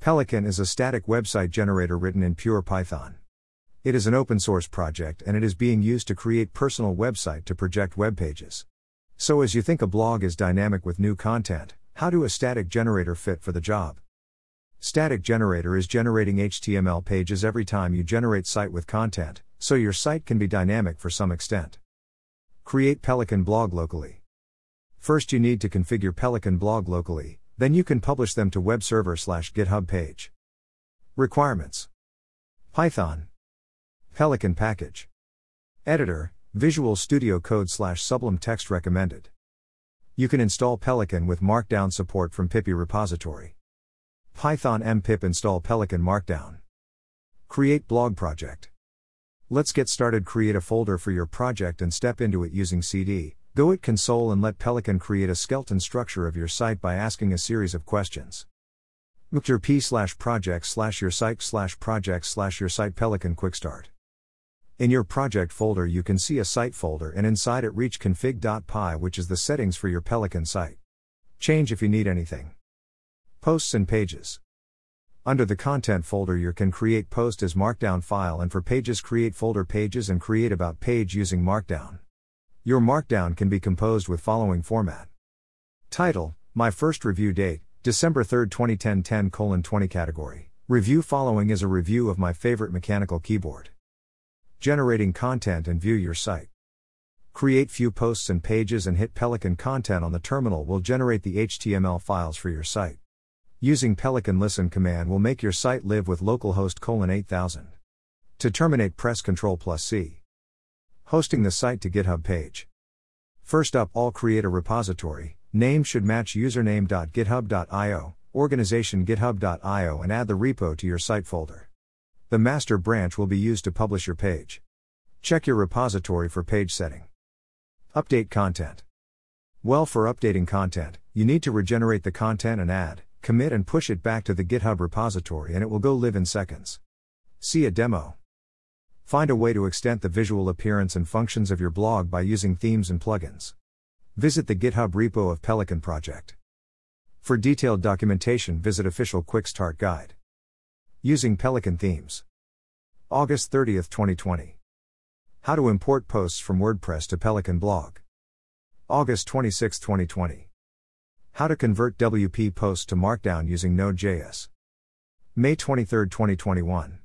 Pelican is a static website generator written in pure Python. It is an open source project and it is being used to create personal website to project web pages. So as you think a blog is dynamic with new content, how do a static generator fit for the job? Static generator is generating HTML pages every time you generate site with content, so your site can be dynamic for some extent. Create Pelican blog locally. First you need to configure Pelican blog locally, then you can publish them to web server slash GitHub page. Requirements Python Pelican package Editor Visual Studio Code slash Sublime text recommended. You can install Pelican with Markdown support from PyPI repository. Python mpip install Pelican Markdown. Create blog project. Let's get started. Create a folder for your project and step into it using cd Go at console and let Pelican create a skeleton structure of your site by asking a series of questions. your P slash project slash your site slash project slash your site Pelican Quick start. In your project folder you can see a site folder and inside it reach config.py which is the settings for your Pelican site. Change if you need anything. Posts and pages. Under the content folder you can create post as markdown file and for pages create folder pages and create about page using markdown. Your markdown can be composed with following format. Title, my first review date, December 3, 2010 10 20 category. Review following is a review of my favorite mechanical keyboard. Generating content and view your site. Create few posts and pages and hit Pelican content on the terminal will generate the HTML files for your site. Using Pelican listen command will make your site live with localhost colon 8000. To terminate press Ctrl plus C. Hosting the site to GitHub page. First up, all create a repository. Name should match username.github.io, organization github.io, and add the repo to your site folder. The master branch will be used to publish your page. Check your repository for page setting. Update content. Well, for updating content, you need to regenerate the content and add, commit, and push it back to the GitHub repository, and it will go live in seconds. See a demo. Find a way to extend the visual appearance and functions of your blog by using themes and plugins. Visit the GitHub repo of Pelican project. For detailed documentation, visit official Quick Start Guide. Using Pelican themes. August 30, 2020. How to import posts from WordPress to Pelican blog. August 26, 2020. How to convert WP posts to Markdown using Node.js. May 23, 2021.